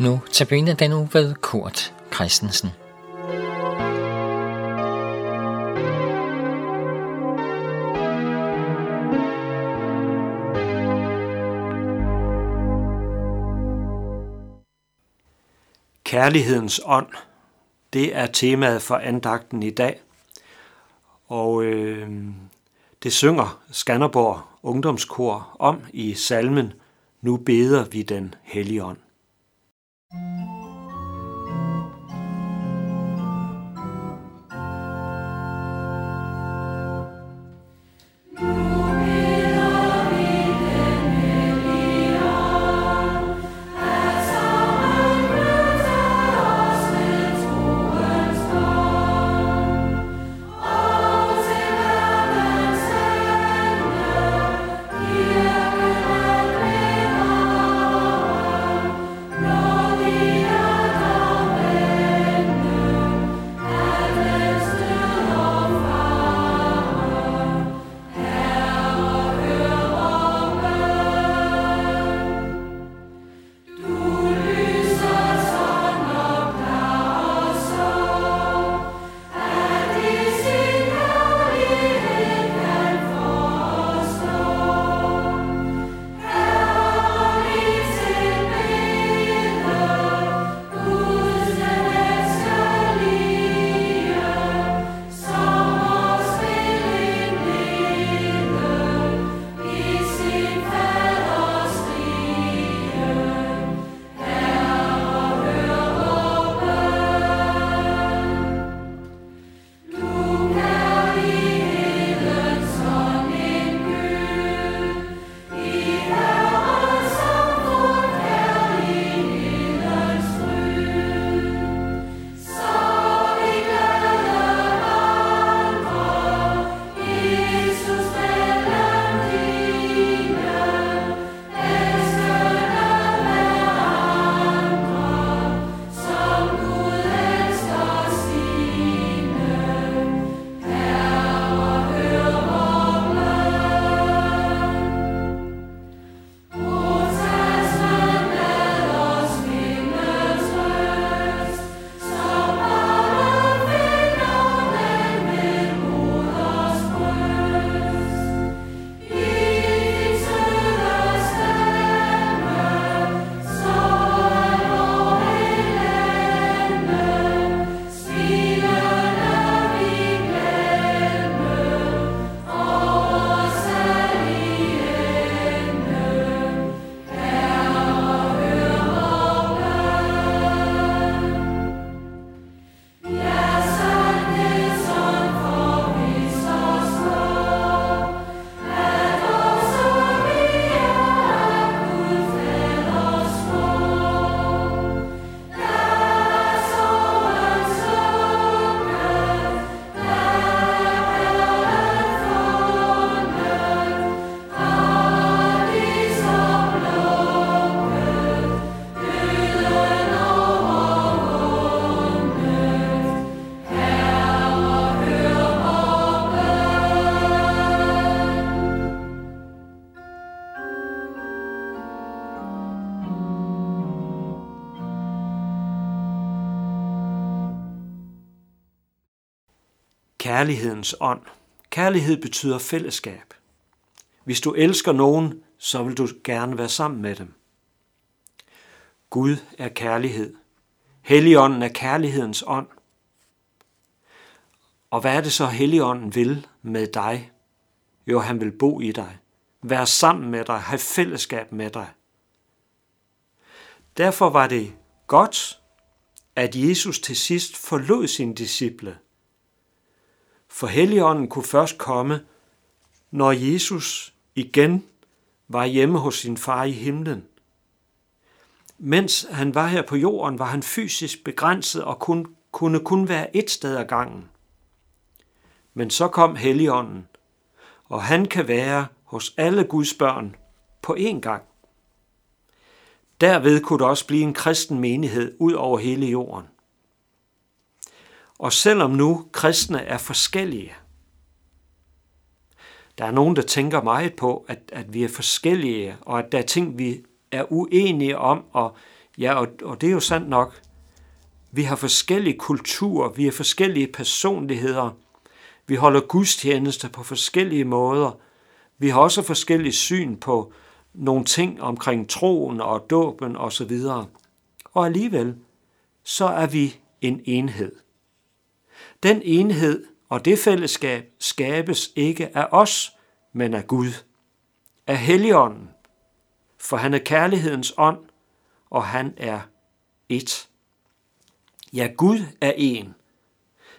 Nu tabiner den uge ved Kurt Christensen. Kærlighedens ånd, det er temaet for andagten i dag. Og øh, det synger Skanderborg Ungdomskor om i salmen Nu beder vi den hellige ånd. Thank you. Kærlighedens ånd. Kærlighed betyder fællesskab. Hvis du elsker nogen, så vil du gerne være sammen med dem. Gud er kærlighed. Helligånden er kærlighedens ånd. Og hvad er det så Helligånden vil med dig? Jo, han vil bo i dig, være sammen med dig, have fællesskab med dig. Derfor var det godt, at Jesus til sidst forlod sine disciple – for Helligånden kunne først komme, når Jesus igen var hjemme hos sin far i himlen. Mens han var her på jorden, var han fysisk begrænset og kun, kunne kun være et sted ad gangen. Men så kom Helligånden, og han kan være hos alle Guds børn på én gang. Derved kunne der også blive en kristen menighed ud over hele jorden. Og selvom nu kristne er forskellige, der er nogen, der tænker meget på, at, at vi er forskellige, og at der er ting, vi er uenige om, og Ja, og, og det er jo sandt nok. Vi har forskellige kulturer, vi har forskellige personligheder, vi holder gudstjenester på forskellige måder. Vi har også forskellige syn på nogle ting omkring troen og dåben osv. Og alligevel, så er vi en enhed. Den enhed og det fællesskab skabes ikke af os, men af Gud, af Helligånden, for han er kærlighedens ånd, og han er et. Ja, Gud er en,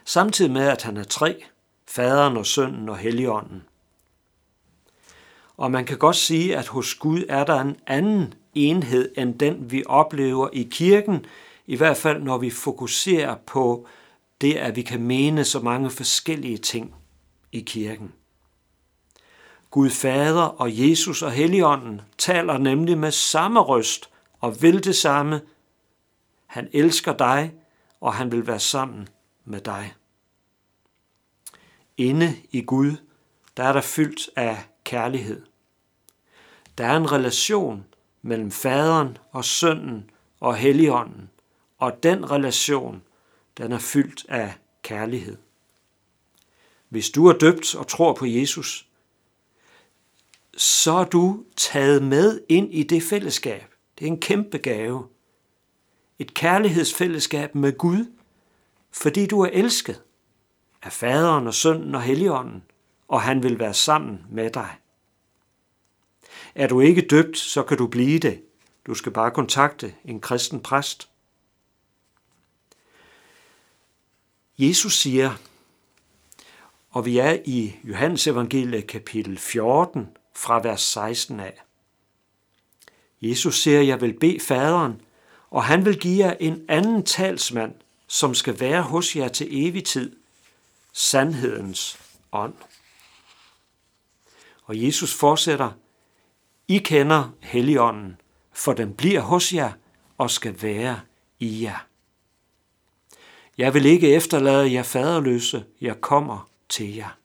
samtidig med at han er tre, faderen og sønnen og helligånden. Og man kan godt sige, at hos Gud er der en anden enhed end den, vi oplever i kirken, i hvert fald når vi fokuserer på det, at vi kan mene så mange forskellige ting i kirken. Gud Fader og Jesus og Helligånden taler nemlig med samme røst og vil det samme. Han elsker dig, og han vil være sammen med dig. Inde i Gud, der er der fyldt af kærlighed. Der er en relation mellem faderen og sønnen og helligånden, og den relation, den er fyldt af kærlighed. Hvis du er døbt og tror på Jesus, så er du taget med ind i det fællesskab. Det er en kæmpe gave. Et kærlighedsfællesskab med Gud, fordi du er elsket af faderen og sønnen og helligånden, og han vil være sammen med dig. Er du ikke døbt, så kan du blive det. Du skal bare kontakte en kristen præst. Jesus siger, og vi er i Johannes evangelie kapitel 14 fra vers 16 af. Jesus siger, jeg vil bede faderen, og han vil give jer en anden talsmand, som skal være hos jer til evig tid, sandhedens ånd. Og Jesus fortsætter, I kender Helligånden, for den bliver hos jer og skal være i jer. Jeg vil ikke efterlade jer faderløse, jeg kommer til jer.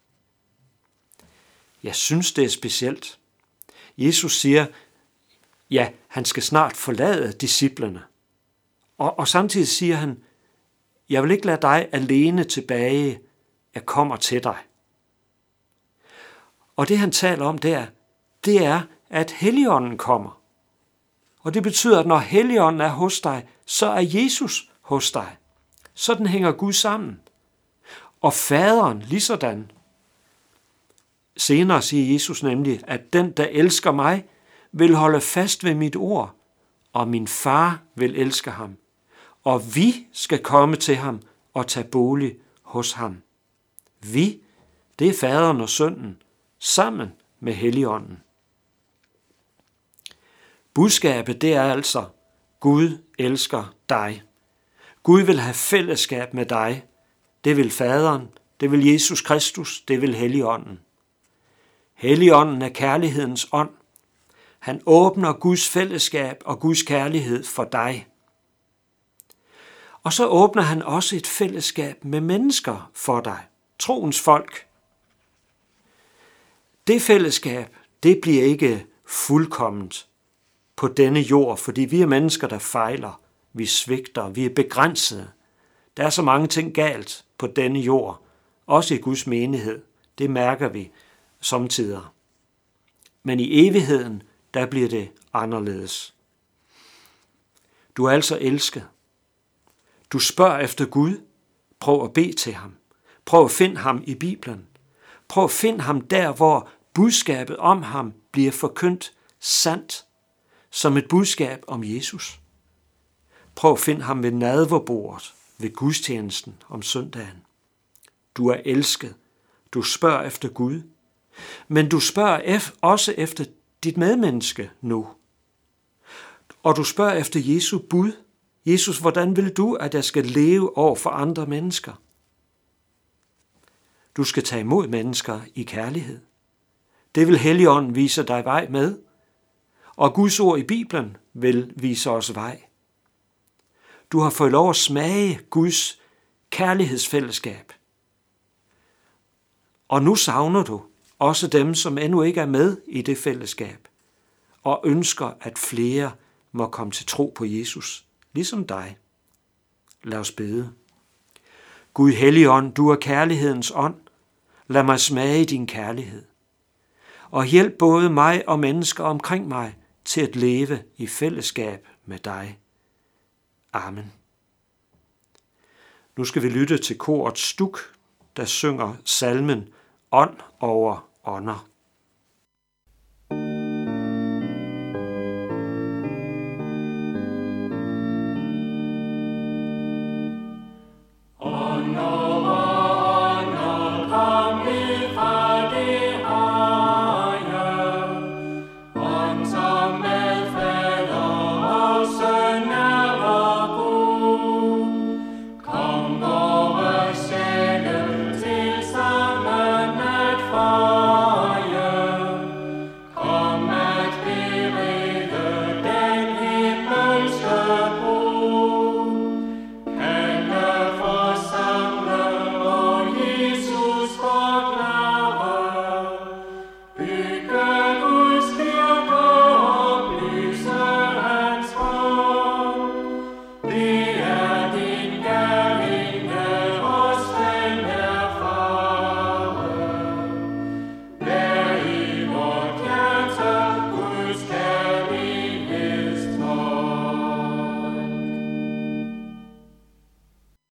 Jeg synes, det er specielt. Jesus siger, ja, han skal snart forlade disciplene. Og, og samtidig siger han, jeg vil ikke lade dig alene tilbage, jeg kommer til dig. Og det han taler om der, det er, at Helligånden kommer. Og det betyder, at når Helligånden er hos dig, så er Jesus hos dig. Sådan hænger Gud sammen. Og faderen lige sådan. Senere siger Jesus nemlig, at den, der elsker mig, vil holde fast ved mit ord, og min far vil elske ham. Og vi skal komme til ham og tage bolig hos ham. Vi, det er faderen og sønnen, sammen med Helligånden. Budskabet det er altså, Gud elsker dig. Gud vil have fællesskab med dig. Det vil faderen, det vil Jesus Kristus, det vil Helligånden. Helligånden er kærlighedens ånd. Han åbner Guds fællesskab og Guds kærlighed for dig. Og så åbner han også et fællesskab med mennesker for dig troens folk. Det fællesskab, det bliver ikke fuldkomment på denne jord, fordi vi er mennesker, der fejler, vi svigter, vi er begrænsede. Der er så mange ting galt på denne jord, også i Guds menighed. Det mærker vi samtidig. Men i evigheden, der bliver det anderledes. Du er altså elsket. Du spørger efter Gud. Prøv at bede til ham. Prøv at finde ham i Bibelen. Prøv at finde ham der, hvor budskabet om ham bliver forkyndt sandt, som et budskab om Jesus. Prøv at finde ham ved nadverbordet, ved gudstjenesten om søndagen. Du er elsket. Du spørger efter Gud. Men du spørger også efter dit medmenneske nu. Og du spørger efter Jesu bud. Jesus, hvordan vil du, at jeg skal leve over for andre mennesker? Du skal tage imod mennesker i kærlighed. Det vil Helligånden vise dig vej med, og Guds ord i Bibelen vil vise os vej. Du har fået lov at smage Guds kærlighedsfællesskab. Og nu savner du også dem, som endnu ikke er med i det fællesskab, og ønsker, at flere må komme til tro på Jesus. ligesom dig. Lad os bede. Gud Helligånd, du er kærlighedens ånd. Lad mig smage din kærlighed. Og hjælp både mig og mennesker omkring mig til at leve i fællesskab med dig. Amen. Nu skal vi lytte til korets stuk, der synger salmen Ånd over ånder.